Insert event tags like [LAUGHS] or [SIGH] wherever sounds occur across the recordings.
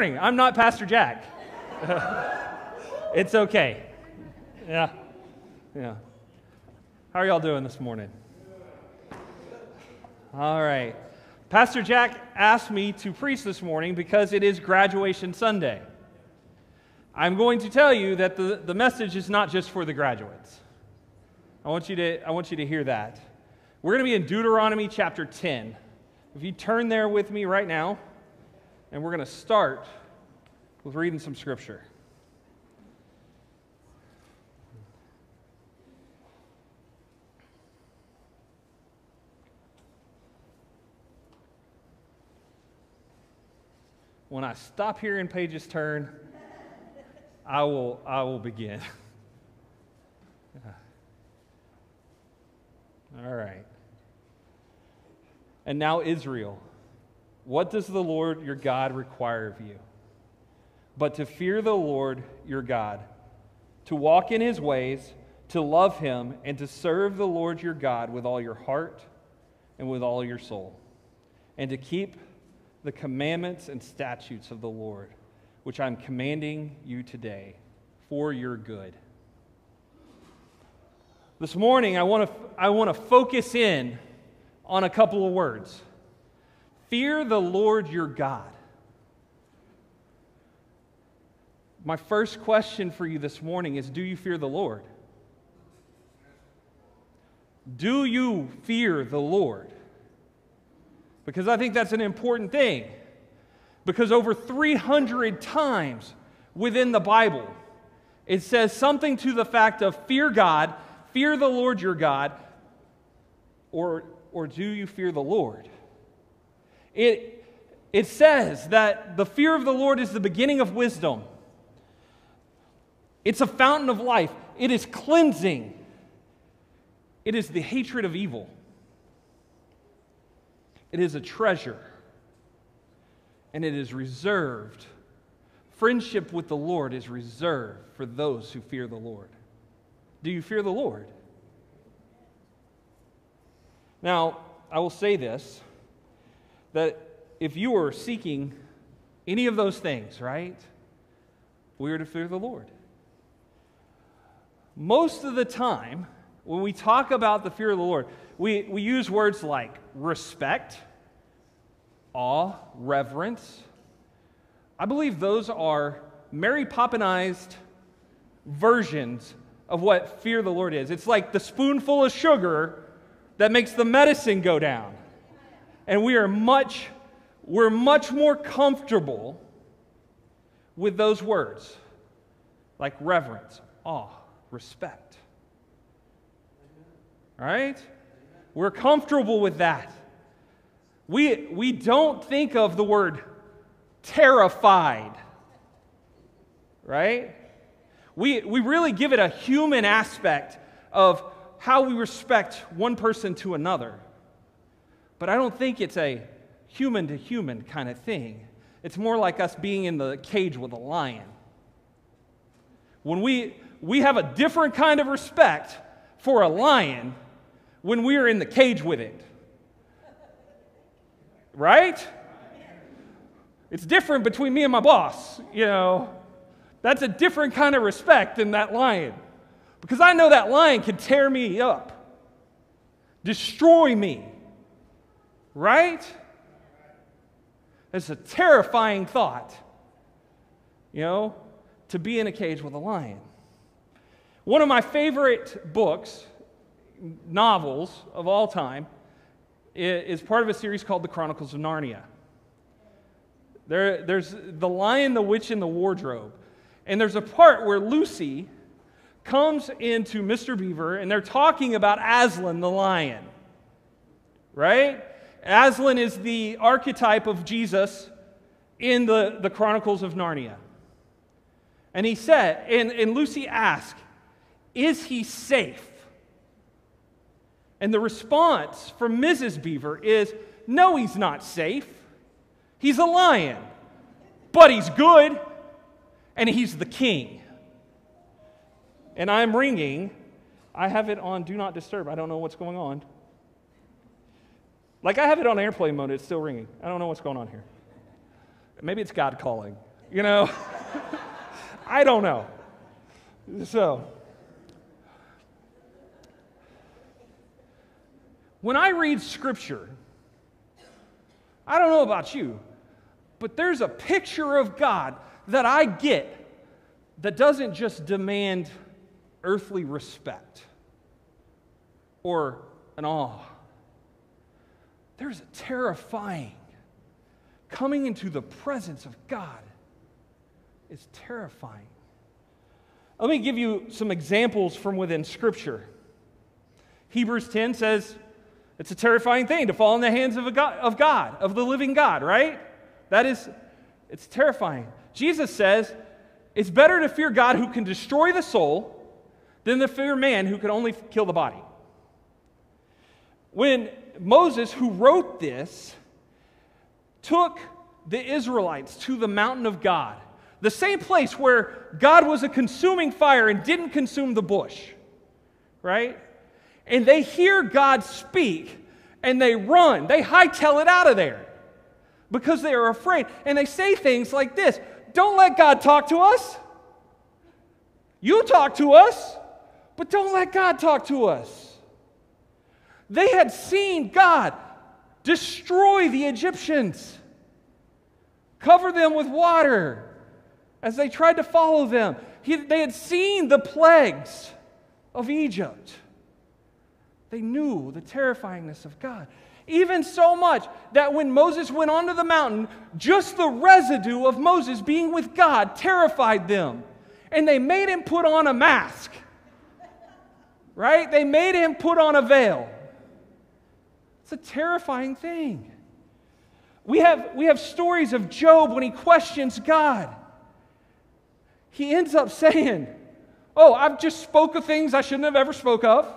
I'm not Pastor Jack. it's okay. Yeah. Yeah. How are y'all doing this morning? All right. Pastor Jack asked me to preach this morning because it is graduation Sunday. I'm going to tell you that the, the message is not just for the graduates. I want you to, I want you to hear that. We're going to be in Deuteronomy chapter 10. If you turn there with me right now, and we're going to start with reading some scripture. When I stop here hearing pages turn, I will, I will begin. [LAUGHS] All right. And now, Israel. What does the Lord your God require of you? But to fear the Lord your God, to walk in his ways, to love him, and to serve the Lord your God with all your heart and with all your soul, and to keep the commandments and statutes of the Lord, which I'm commanding you today for your good. This morning, I want to, I want to focus in on a couple of words. Fear the Lord your God. My first question for you this morning is Do you fear the Lord? Do you fear the Lord? Because I think that's an important thing. Because over 300 times within the Bible, it says something to the fact of fear God, fear the Lord your God, or, or do you fear the Lord? It, it says that the fear of the Lord is the beginning of wisdom. It's a fountain of life. It is cleansing. It is the hatred of evil. It is a treasure. And it is reserved. Friendship with the Lord is reserved for those who fear the Lord. Do you fear the Lord? Now, I will say this that if you are seeking any of those things, right, we are to fear the Lord. Most of the time, when we talk about the fear of the Lord, we, we use words like respect, awe, reverence. I believe those are Mary Poppinized versions of what fear the Lord is. It's like the spoonful of sugar that makes the medicine go down. And we are much, we're much more comfortable with those words like reverence, awe, respect. Right? We're comfortable with that. We, we don't think of the word terrified, right? We, we really give it a human aspect of how we respect one person to another. But I don't think it's a human to human kind of thing. It's more like us being in the cage with a lion. When we, we have a different kind of respect for a lion when we are in the cage with it. Right? It's different between me and my boss, you know. That's a different kind of respect than that lion. Because I know that lion can tear me up, destroy me. Right? It's a terrifying thought, you know, to be in a cage with a lion. One of my favorite books, novels of all time, is part of a series called The Chronicles of Narnia. There, there's The Lion, the Witch, and the Wardrobe. And there's a part where Lucy comes into Mr. Beaver and they're talking about Aslan the lion, right? Aslan is the archetype of Jesus in the, the Chronicles of Narnia. And he said, and, and Lucy asked, Is he safe? And the response from Mrs. Beaver is, No, he's not safe. He's a lion, but he's good, and he's the king. And I'm ringing. I have it on Do Not Disturb. I don't know what's going on. Like I have it on airplane mode, it's still ringing. I don't know what's going on here. Maybe it's God calling. You know? [LAUGHS] I don't know. So, when I read scripture, I don't know about you, but there's a picture of God that I get that doesn't just demand earthly respect or an awe. There's a terrifying coming into the presence of God is terrifying. Let me give you some examples from within Scripture. Hebrews 10 says it's a terrifying thing to fall in the hands of, a God, of God, of the living God, right? That is, it's terrifying. Jesus says it's better to fear God who can destroy the soul than to fear man who can only kill the body. When Moses, who wrote this, took the Israelites to the mountain of God, the same place where God was a consuming fire and didn't consume the bush, right? And they hear God speak and they run, they hightail it out of there because they are afraid. And they say things like this Don't let God talk to us. You talk to us, but don't let God talk to us. They had seen God destroy the Egyptians, cover them with water as they tried to follow them. He, they had seen the plagues of Egypt. They knew the terrifyingness of God. Even so much that when Moses went onto the mountain, just the residue of Moses being with God terrified them. And they made him put on a mask. Right? They made him put on a veil. It's a terrifying thing. We have, we have stories of Job when he questions God. He ends up saying, Oh, I've just spoke of things I shouldn't have ever spoke of.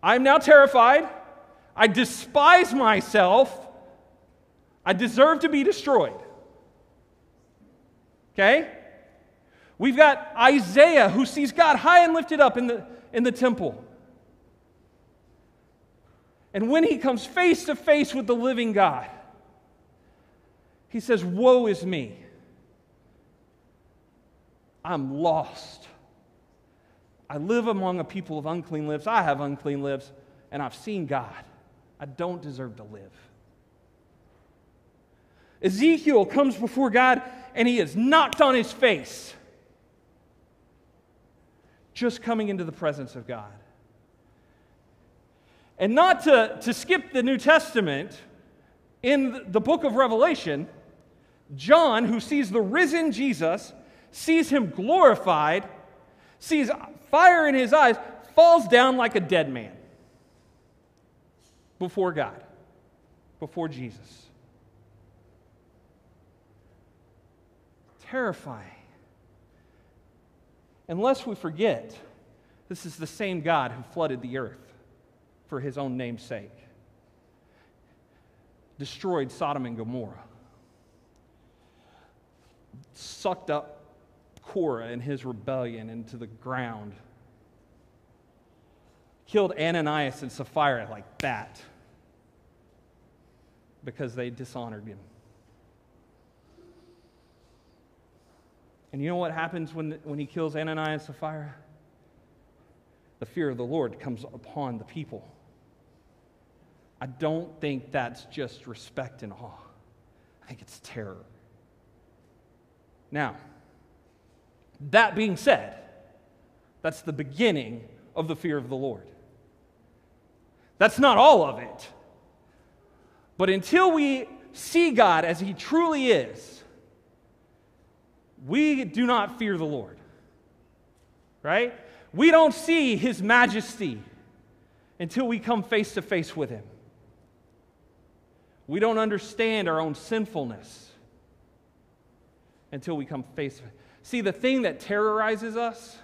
I'm now terrified. I despise myself. I deserve to be destroyed. Okay? We've got Isaiah who sees God high and lifted up in the, in the temple. And when he comes face to face with the living God, he says, Woe is me. I'm lost. I live among a people of unclean lips. I have unclean lips, and I've seen God. I don't deserve to live. Ezekiel comes before God and he is knocked on his face just coming into the presence of God. And not to, to skip the New Testament, in the book of Revelation, John, who sees the risen Jesus, sees him glorified, sees fire in his eyes, falls down like a dead man before God, before Jesus. Terrifying. Unless we forget, this is the same God who flooded the earth for his own name's sake, destroyed Sodom and Gomorrah, sucked up Korah and his rebellion into the ground killed Ananias and Sapphira like that because they dishonored him. And you know what happens when, when he kills Ananias and Sapphira? The fear of the Lord comes upon the people. I don't think that's just respect and awe, I think it's terror. Now, that being said, that's the beginning of the fear of the Lord. That's not all of it. But until we see God as He truly is, we do not fear the Lord. Right? We don't see His majesty until we come face to face with Him. We don't understand our own sinfulness until we come face to face. See, the thing that terrorizes us,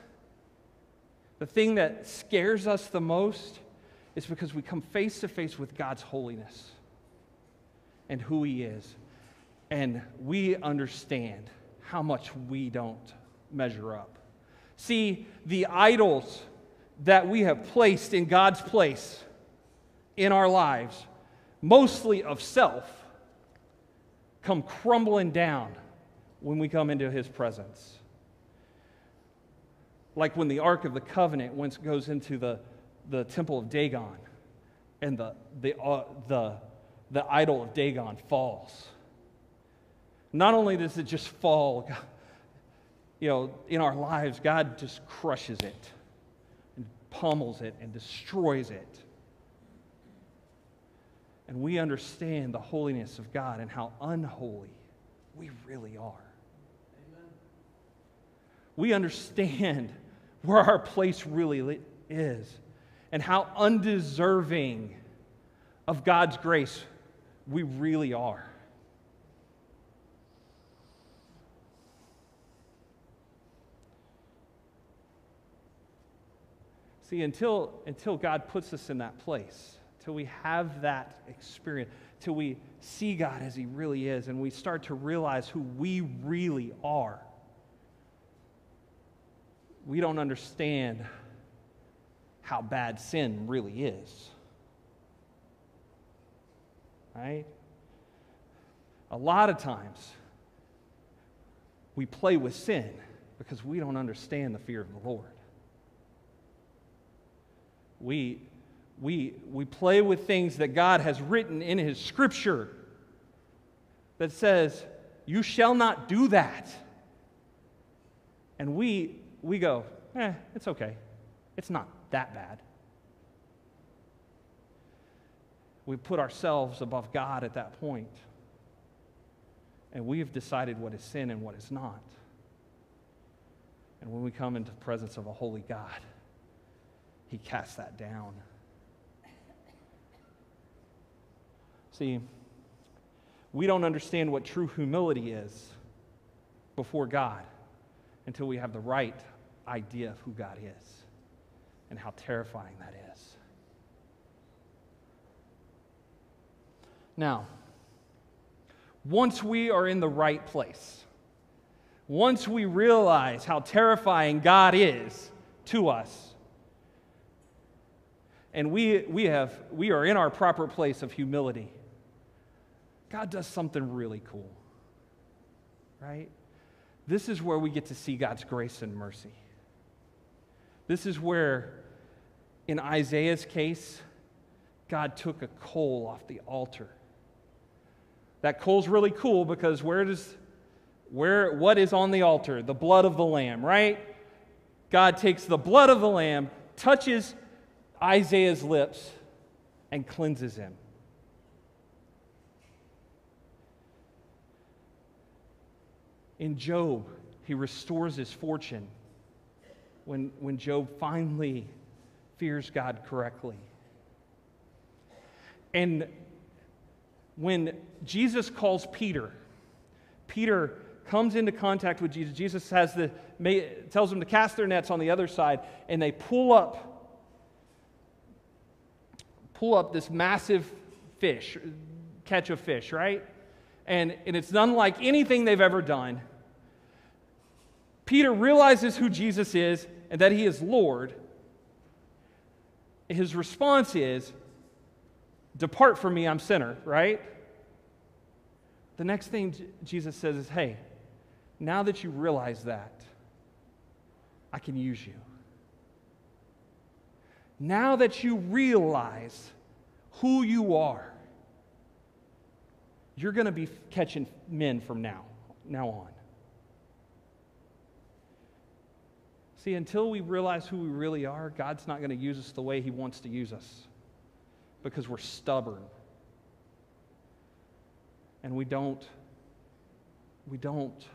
the thing that scares us the most, is because we come face to face with God's holiness and who He is. And we understand how much we don't measure up. See, the idols that we have placed in God's place in our lives, mostly of self, come crumbling down when we come into his presence. Like when the Ark of the Covenant once goes into the, the temple of Dagon and the, the, uh, the, the idol of Dagon falls. Not only does it just fall, [LAUGHS] you know, in our lives, God just crushes it and pummels it and destroys it. And we understand the holiness of God and how unholy we really are. Amen. We understand [LAUGHS] where our place really is and how undeserving of God's grace we really are. See, until, until God puts us in that place, till we have that experience, till we see God as He really is, and we start to realize who we really are, we don't understand how bad sin really is. Right? A lot of times, we play with sin because we don't understand the fear of the Lord. We, we, we play with things that God has written in His scripture that says, You shall not do that. And we, we go, Eh, it's okay. It's not that bad. We put ourselves above God at that point. And we have decided what is sin and what is not. And when we come into the presence of a holy God, he casts that down. See, we don't understand what true humility is before God until we have the right idea of who God is and how terrifying that is. Now, once we are in the right place, once we realize how terrifying God is to us, and we, we, have, we are in our proper place of humility, God does something really cool, right? This is where we get to see God's grace and mercy. This is where, in Isaiah's case, God took a coal off the altar. That coal's really cool because where does where what is on the altar? The blood of the lamb, right? God takes the blood of the lamb, touches Isaiah's lips and cleanses him. In Job, he restores his fortune when, when Job finally fears God correctly. And when Jesus calls Peter, Peter comes into contact with Jesus. Jesus has the, tells them to cast their nets on the other side, and they pull up pull up this massive fish, catch of fish, right? And, and it's unlike anything they've ever done. Peter realizes who Jesus is and that he is Lord. His response is, Depart from me, I'm sinner, right? The next thing Jesus says is, Hey, now that you realize that, I can use you. Now that you realize who you are, you're going to be catching men from now, now on. See, until we realize who we really are, God's not going to use us the way He wants to use us because we're stubborn. And we don't, we don't,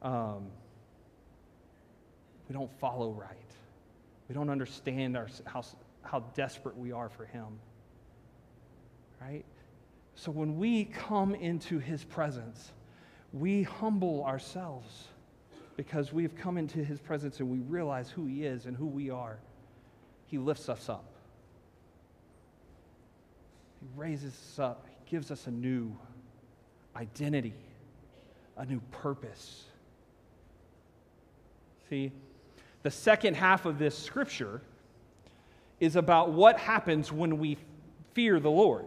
um, we don't follow right. We don't understand our, how, how desperate we are for Him. Right? So when we come into His presence, we humble ourselves because we've come into His presence and we realize who He is and who we are. He lifts us up, He raises us up, He gives us a new identity, a new purpose. See, the second half of this scripture is about what happens when we fear the Lord.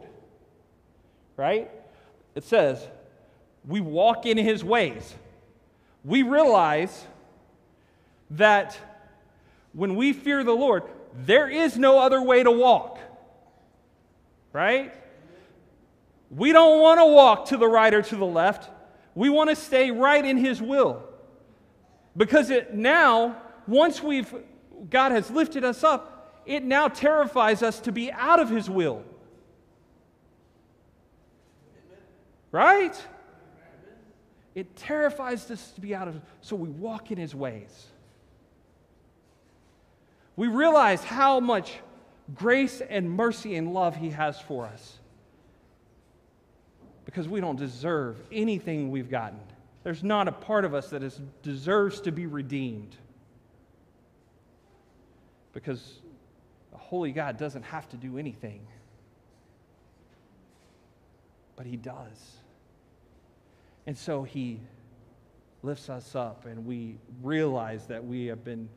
Right? It says, we walk in his ways. We realize that when we fear the Lord, there is no other way to walk. Right? We don't want to walk to the right or to the left. We want to stay right in His will. Because it now, once we've, God has lifted us up, it now terrifies us to be out of His will. Right? It terrifies us to be out of, so we walk in His ways. We realize how much grace and mercy and love He has for us because we don't deserve anything we've gotten. There's not a part of us that is, deserves to be redeemed because a holy God doesn't have to do anything, but He does. And so He lifts us up, and we realize that we have been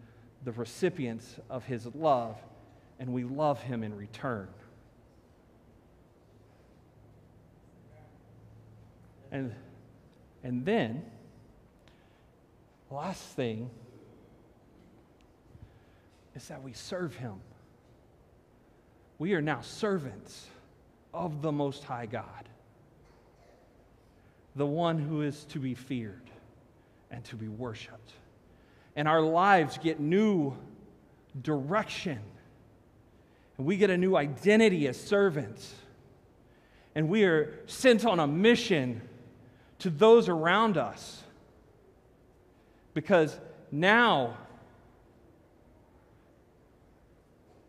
the recipients of His love, and we love Him in return. And, and then, last thing is that we serve Him. We are now servants of the Most High God, the one who is to be feared and to be worshiped. And our lives get new direction, and we get a new identity as servants. And we are sent on a mission to those around us. Because now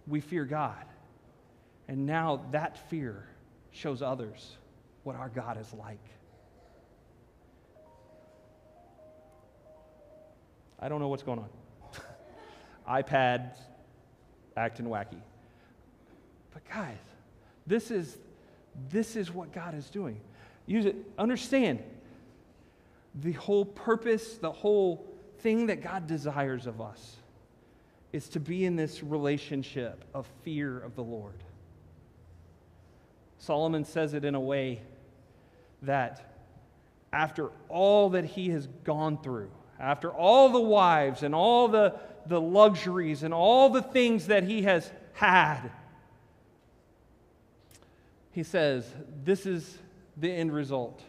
we fear God. And now that fear shows others what our God is like. I don't know what's going on. [LAUGHS] iPad acting wacky. But guys, this is this is what God is doing. Use it. Understand the whole purpose, the whole thing that God desires of us is to be in this relationship of fear of the Lord. Solomon says it in a way that after all that he has gone through, after all the wives and all the, the luxuries and all the things that he has had, he says, This is the end result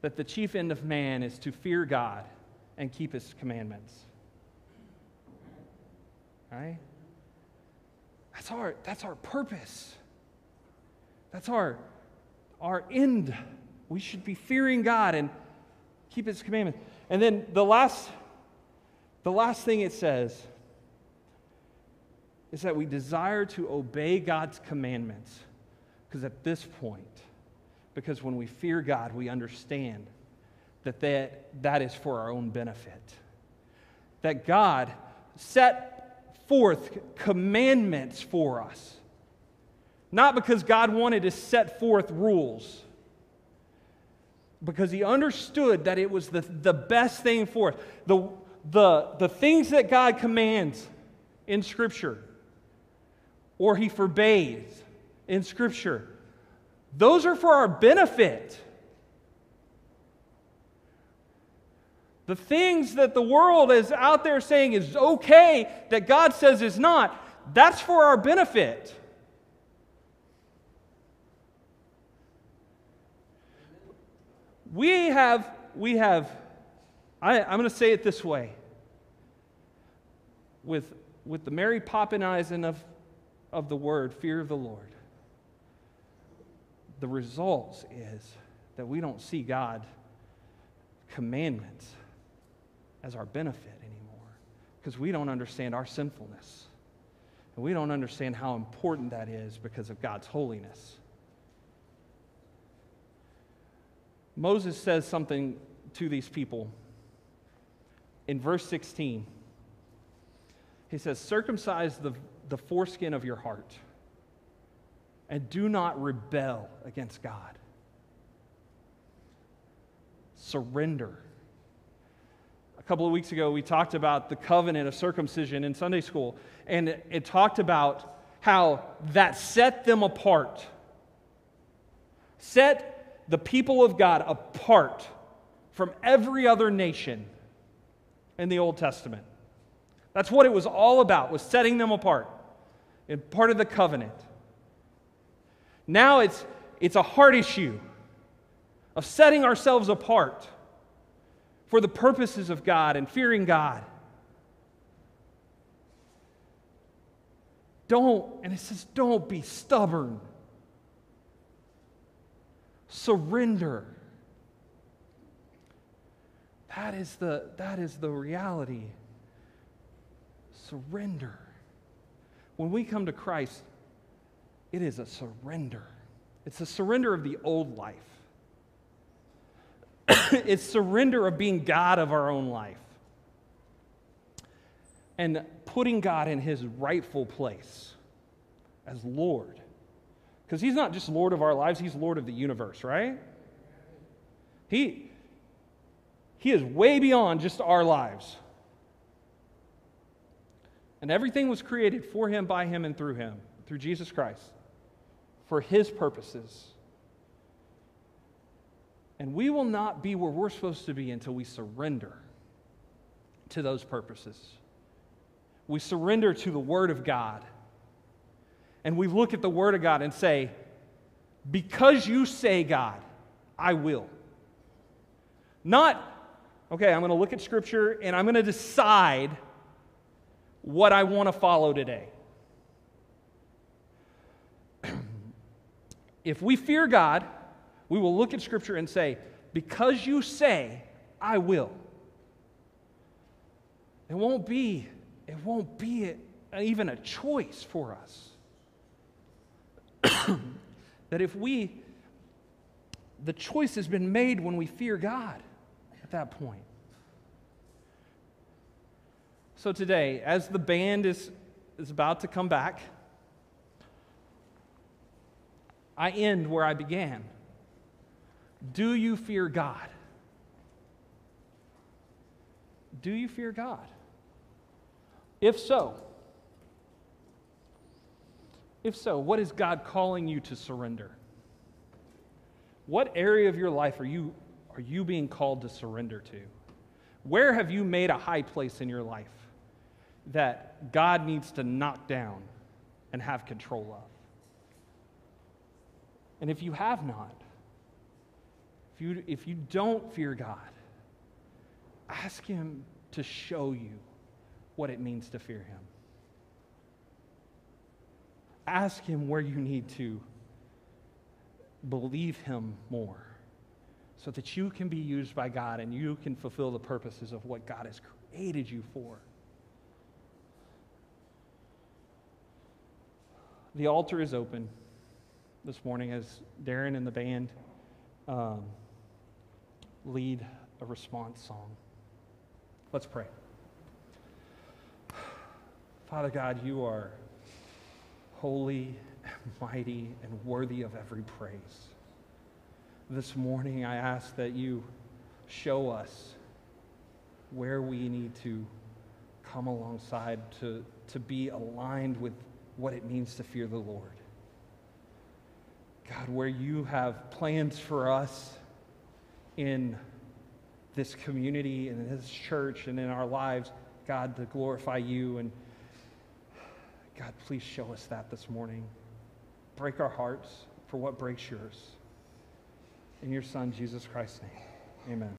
that the chief end of man is to fear God and keep his commandments. Right? That's our, that's our purpose. That's our, our end. We should be fearing God and keep his commandments. And then the last, the last thing it says is that we desire to obey God's commandments. Because at this point, because when we fear God, we understand that that, that is for our own benefit. That God set forth commandments for us. Not because God wanted to set forth rules, because He understood that it was the, the best thing for us. The, the, the things that God commands in Scripture, or He forbade in Scripture, those are for our benefit. The things that the world is out there saying is okay, that God says is not, that's for our benefit. We have, we have, I, am going to say it this way. With, with the Mary Poppinizing of, of the word, fear of the Lord, the results is that we don't see God commandments as our benefit anymore because we don't understand our sinfulness. And we don't understand how important that is because of God's holiness. Moses says something to these people in verse 16. He says, Circumcise the, the foreskin of your heart and do not rebel against God. Surrender. A couple of weeks ago, we talked about the covenant of circumcision in Sunday school, and it, it talked about how that set them apart. Set the people of God apart from every other nation in the Old Testament. That's what it was all about, was setting them apart and part of the covenant. Now it's, it's a heart issue of setting ourselves apart for the purposes of God and fearing God. Don't, and it says, don't be stubborn. Surrender. That is the, that is the reality. Surrender. When we come to Christ, it is a surrender. It's a surrender of the old life. [COUGHS] it's surrender of being God of our own life and putting God in his rightful place as Lord. Because he's not just Lord of our lives, he's Lord of the universe, right? He, he is way beyond just our lives. And everything was created for him, by him, and through him, through Jesus Christ, for his purposes. And we will not be where we're supposed to be until we surrender to those purposes. We surrender to the Word of God. And we look at the Word of God and say, Because you say, God, I will. Not, okay, I'm going to look at Scripture and I'm going to decide what I want to follow today. [CLEARS THROAT] if we fear God, we will look at Scripture and say, Because you say, I will. It won't be, it won't be even a choice for us. [COUGHS] that if we, the choice has been made when we fear God at that point. So today, as the band is, is about to come back, I end where I began. Do you fear God? Do you fear God? If so, if so, what is God calling you to surrender? What area of your life are you, are you being called to surrender to? Where have you made a high place in your life that God needs to knock down and have control of? And if you have not, if you, if you don't fear God, ask Him to show you what it means to fear Him. Ask Him where you need to believe Him more so that you can be used by God and you can fulfill the purposes of what God has created you for. The altar is open this morning as Darren and the band. Um, lead a response song. Let's pray. Father God, you are holy, mighty, and worthy of every praise. This morning, I ask that you show us where we need to come alongside to, to be aligned with what it means to fear the Lord. God, where you have plans for us in this community and in this church and in our lives, God, to glorify you. And God, please show us that this morning. Break our hearts for what breaks yours. In your Son, Jesus Christ's name, amen.